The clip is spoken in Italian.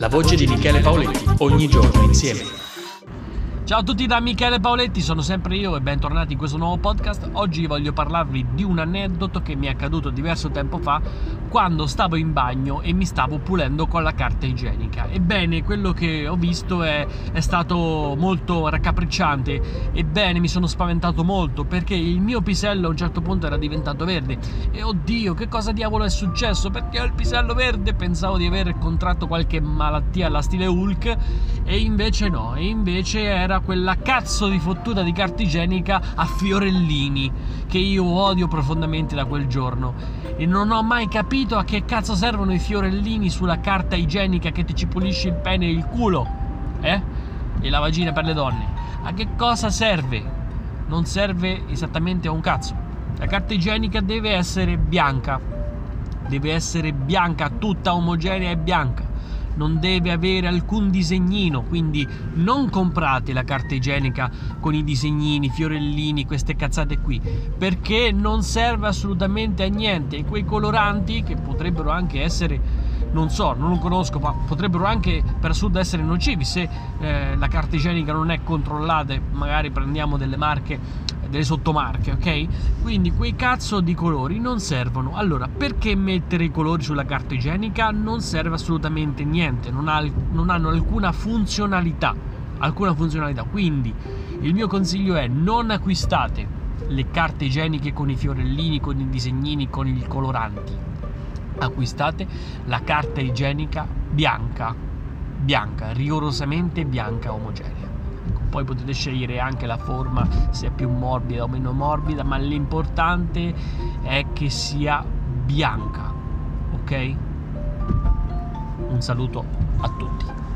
La voce di Michele Paoletti, ogni giorno insieme. Ciao a tutti da Michele Paoletti, sono sempre io e bentornati in questo nuovo podcast. Oggi voglio parlarvi di un aneddoto che mi è accaduto diverso tempo fa quando stavo in bagno e mi stavo pulendo con la carta igienica. Ebbene, quello che ho visto è, è stato molto raccapricciante. Ebbene, mi sono spaventato molto perché il mio pisello a un certo punto era diventato verde. E oddio, che cosa diavolo è successo? Perché ho il pisello verde? Pensavo di aver contratto qualche malattia alla stile Hulk e invece no, e invece era quella cazzo di fottuta di carta igienica a fiorellini che io odio profondamente da quel giorno e non ho mai capito a che cazzo servono i fiorellini sulla carta igienica che ti ci pulisce il pene e il culo, eh? E la vagina per le donne. A che cosa serve? Non serve esattamente a un cazzo. La carta igienica deve essere bianca. Deve essere bianca, tutta omogenea e bianca non deve avere alcun disegnino, quindi non comprate la carta igienica con i disegnini, fiorellini, queste cazzate qui, perché non serve assolutamente a niente. E quei coloranti che potrebbero anche essere non so, non lo conosco, ma potrebbero anche per assurdo essere nocivi se eh, la carta igienica non è controllata, magari prendiamo delle marche delle sottomarche, ok? Quindi quei cazzo di colori non servono. Allora, perché mettere i colori sulla carta igienica? Non serve assolutamente niente, non, ha, non hanno alcuna funzionalità. Alcuna funzionalità. Quindi il mio consiglio è non acquistate le carte igieniche con i fiorellini, con i disegnini, con i coloranti. Acquistate la carta igienica bianca, bianca, rigorosamente bianca, omogenea poi potete scegliere anche la forma se è più morbida o meno morbida ma l'importante è che sia bianca ok? Un saluto a tutti